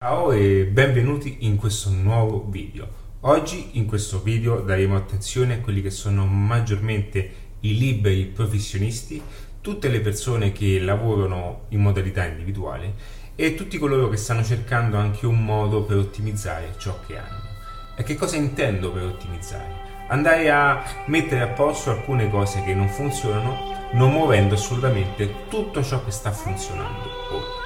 Ciao e benvenuti in questo nuovo video. Oggi in questo video daremo attenzione a quelli che sono maggiormente i liberi professionisti, tutte le persone che lavorano in modalità individuale e tutti coloro che stanno cercando anche un modo per ottimizzare ciò che hanno. E che cosa intendo per ottimizzare? Andare a mettere a posto alcune cose che non funzionano, non muovendo assolutamente tutto ciò che sta funzionando ora.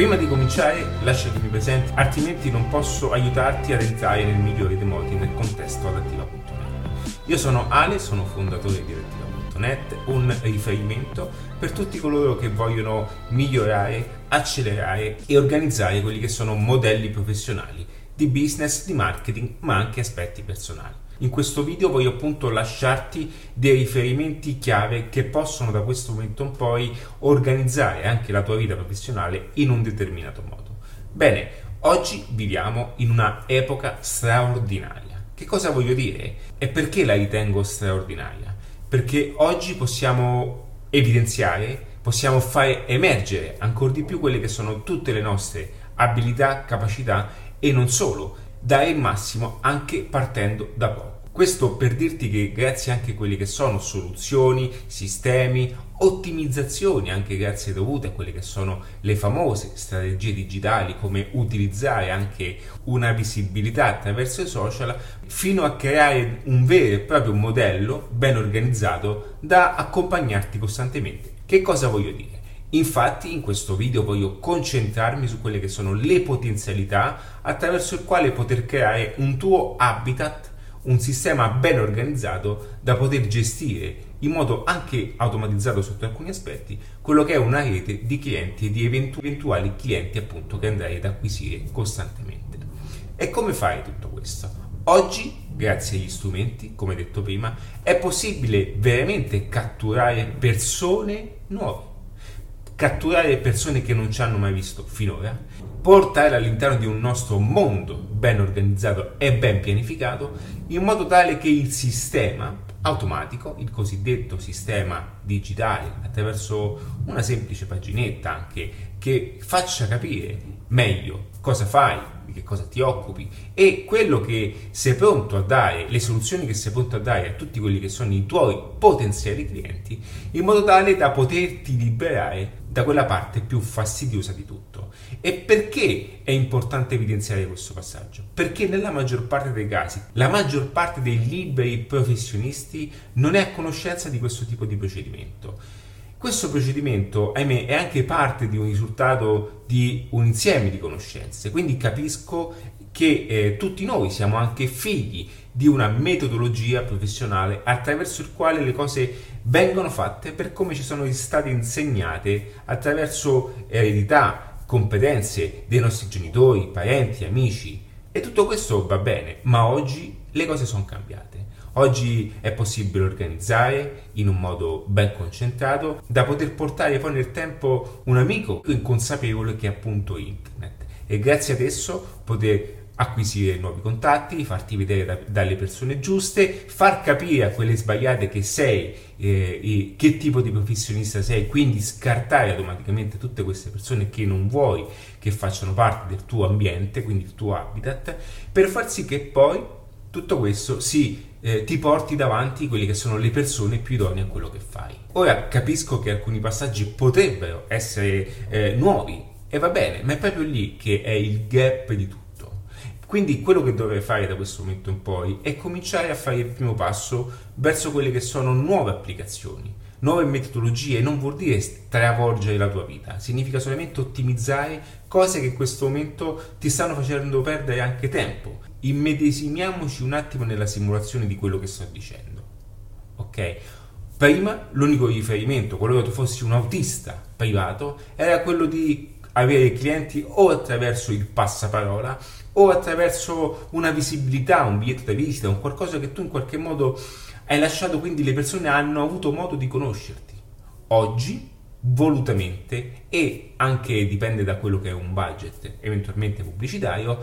Prima di cominciare, lasciatemi presente, altrimenti non posso aiutarti ad entrare nel migliore dei modi nel contesto adattiva.net. Io sono Ale, sono fondatore di adattiva.net, un riferimento per tutti coloro che vogliono migliorare, accelerare e organizzare quelli che sono modelli professionali di business, di marketing, ma anche aspetti personali. In questo video voglio appunto lasciarti dei riferimenti chiave che possono da questo momento in poi organizzare anche la tua vita professionale in un determinato modo. Bene, oggi viviamo in una epoca straordinaria. Che cosa voglio dire? E perché la ritengo straordinaria? Perché oggi possiamo evidenziare, possiamo fare emergere ancora di più quelle che sono tutte le nostre abilità, capacità e non solo, dare il massimo anche partendo da poco. Questo per dirti che grazie anche a quelle che sono soluzioni, sistemi, ottimizzazioni, anche grazie dovute a quelle che sono le famose strategie digitali, come utilizzare anche una visibilità attraverso i social, fino a creare un vero e proprio modello ben organizzato da accompagnarti costantemente. Che cosa voglio dire? Infatti in questo video voglio concentrarmi su quelle che sono le potenzialità attraverso il quale poter creare un tuo habitat un sistema ben organizzato da poter gestire in modo anche automatizzato sotto alcuni aspetti quello che è una rete di clienti e di eventu- eventuali clienti appunto che andrai ad acquisire costantemente. E come fai tutto questo? Oggi, grazie agli strumenti, come detto prima, è possibile veramente catturare persone nuove catturare persone che non ci hanno mai visto finora, portarle all'interno di un nostro mondo ben organizzato e ben pianificato, in modo tale che il sistema automatico, il cosiddetto sistema digitale, attraverso una semplice paginetta anche che faccia capire meglio cosa fai, di che cosa ti occupi e quello che sei pronto a dare, le soluzioni che sei pronto a dare a tutti quelli che sono i tuoi potenziali clienti, in modo tale da poterti liberare da quella parte più fastidiosa di tutto. E perché è importante evidenziare questo passaggio? Perché nella maggior parte dei casi, la maggior parte dei liberi professionisti non è a conoscenza di questo tipo di procedimento. Questo procedimento, ahimè, è anche parte di un risultato di un insieme di conoscenze, quindi capisco che eh, tutti noi siamo anche figli di una metodologia professionale attraverso il quale le cose vengono fatte per come ci sono state insegnate attraverso eredità, competenze dei nostri genitori, parenti, amici. E tutto questo va bene, ma oggi le cose sono cambiate. Oggi è possibile organizzare in un modo ben concentrato da poter portare poi nel tempo un amico inconsapevole che è appunto internet. E grazie ad esso poter acquisire nuovi contatti, farti vedere da, dalle persone giuste, far capire a quelle sbagliate che sei eh, che tipo di professionista sei, quindi scartare automaticamente tutte queste persone che non vuoi che facciano parte del tuo ambiente, quindi il tuo habitat, per far sì che poi tutto questo si eh, ti porti davanti quelle che sono le persone più idonee a quello che fai. Ora capisco che alcuni passaggi potrebbero essere eh, nuovi e va bene, ma è proprio lì che è il gap di tutto quindi quello che dovrei fare da questo momento in poi è cominciare a fare il primo passo verso quelle che sono nuove applicazioni, nuove metodologie. Non vuol dire stravolgere la tua vita, significa solamente ottimizzare cose che in questo momento ti stanno facendo perdere anche tempo. Immedesimiamoci un attimo nella simulazione di quello che sto dicendo. Ok? Prima l'unico riferimento, qualora tu fossi un autista privato, era quello di avere clienti o attraverso il passaparola o attraverso una visibilità, un biglietto da visita, un qualcosa che tu in qualche modo hai lasciato, quindi le persone hanno avuto modo di conoscerti. Oggi, volutamente, e anche dipende da quello che è un budget eventualmente pubblicitario,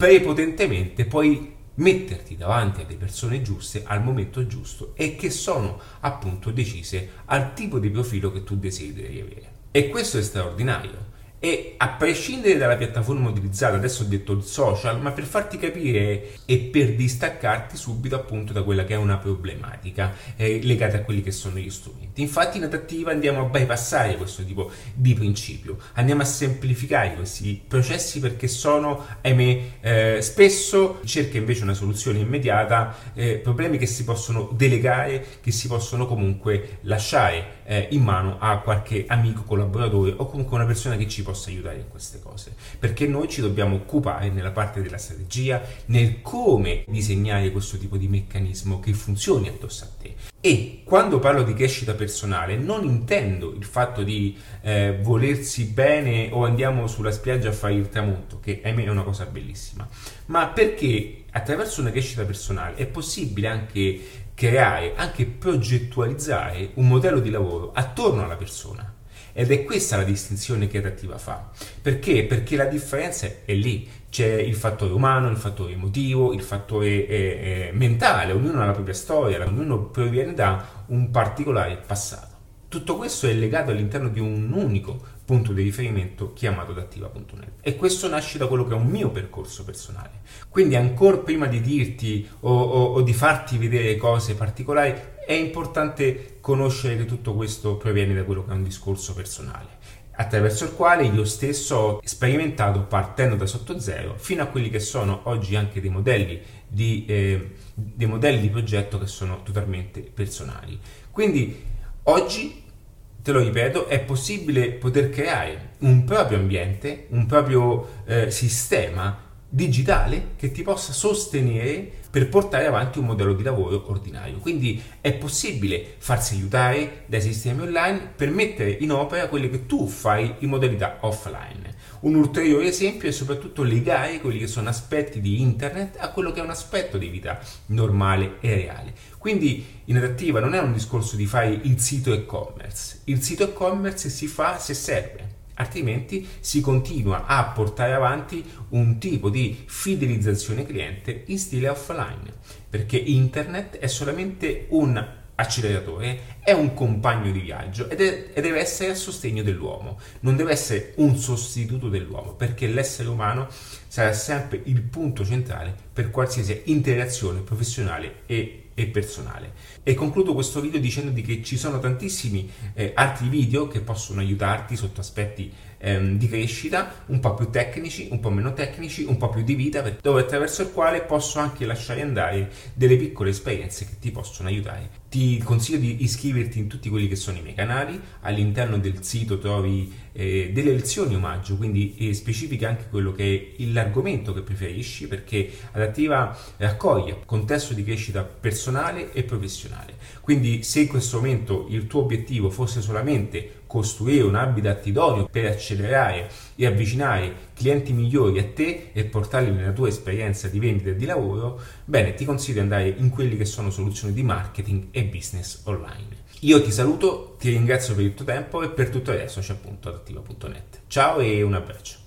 prepotentemente puoi metterti davanti alle persone giuste al momento giusto e che sono appunto decise al tipo di profilo che tu desideri avere. E questo è straordinario e a prescindere dalla piattaforma utilizzata, adesso ho detto il social, ma per farti capire e per distaccarti subito appunto da quella che è una problematica eh, legata a quelli che sono gli strumenti. Infatti in adattiva andiamo a bypassare questo tipo di principio, andiamo a semplificare questi processi perché sono, ahimè, eh, spesso cerca invece una soluzione immediata, eh, problemi che si possono delegare, che si possono comunque lasciare eh, in mano a qualche amico collaboratore o comunque una persona che ci possa aiutare in queste cose. Perché noi ci dobbiamo occupare nella parte della strategia, nel come disegnare questo tipo di meccanismo che funzioni addosso a te. E quando parlo di crescita personale non intendo il fatto di eh, volersi bene o andiamo sulla spiaggia a fare il tramonto, che ahimè è una cosa bellissima, ma perché attraverso una crescita personale è possibile anche creare, anche progettualizzare un modello di lavoro attorno alla persona. Ed è questa la distinzione che Adattiva fa. Perché? Perché la differenza è lì. C'è il fattore umano, il fattore emotivo, il fattore eh, eh, mentale, ognuno ha la propria storia, ognuno proviene da un particolare passato. Tutto questo è legato all'interno di un unico punto di riferimento chiamato Dattiva.net e questo nasce da quello che è un mio percorso personale. Quindi ancora prima di dirti o, o, o di farti vedere cose particolari è importante conoscere che tutto questo proviene da quello che è un discorso personale attraverso il quale io stesso ho sperimentato partendo da sotto zero fino a quelli che sono oggi anche dei modelli di, eh, dei modelli di progetto che sono totalmente personali. Quindi oggi te lo ripeto, è possibile poter creare un proprio ambiente, un proprio eh, sistema digitale che ti possa sostenere per portare avanti un modello di lavoro ordinario. Quindi è possibile farsi aiutare dai sistemi online per mettere in opera quello che tu fai in modalità offline. Un ulteriore esempio è soprattutto legare quelli che sono aspetti di internet a quello che è un aspetto di vita normale e reale. Quindi in adattiva non è un discorso di fare il sito e-commerce, il sito e-commerce si fa se serve altrimenti si continua a portare avanti un tipo di fidelizzazione cliente in stile offline, perché internet è solamente un acceleratore, è un compagno di viaggio ed è, e deve essere a sostegno dell'uomo, non deve essere un sostituto dell'uomo, perché l'essere umano sarà sempre il punto centrale per qualsiasi interazione professionale e e personale. E concludo questo video dicendoti che ci sono tantissimi eh, altri video che possono aiutarti sotto aspetti ehm, di crescita, un po' più tecnici, un po' meno tecnici, un po' più di vita, dove attraverso il quale posso anche lasciare andare delle piccole esperienze che ti possono aiutare. Ti consiglio di iscriverti in tutti quelli che sono i miei canali, all'interno del sito trovi eh, delle lezioni omaggio, quindi eh, specifica anche quello che è l'argomento che preferisci, perché Adattiva raccoglie contesto di crescita personale e professionale. Quindi se in questo momento il tuo obiettivo fosse solamente costruire un habitat idoneo per accelerare e avvicinare clienti migliori a te e portarli nella tua esperienza di vendita e di lavoro, bene, ti consiglio di andare in quelli che sono soluzioni di marketing e business online. Io ti saluto, ti ringrazio per il tuo tempo e per tutto adesso c'è appunto ad attiva.net. Ciao e un abbraccio.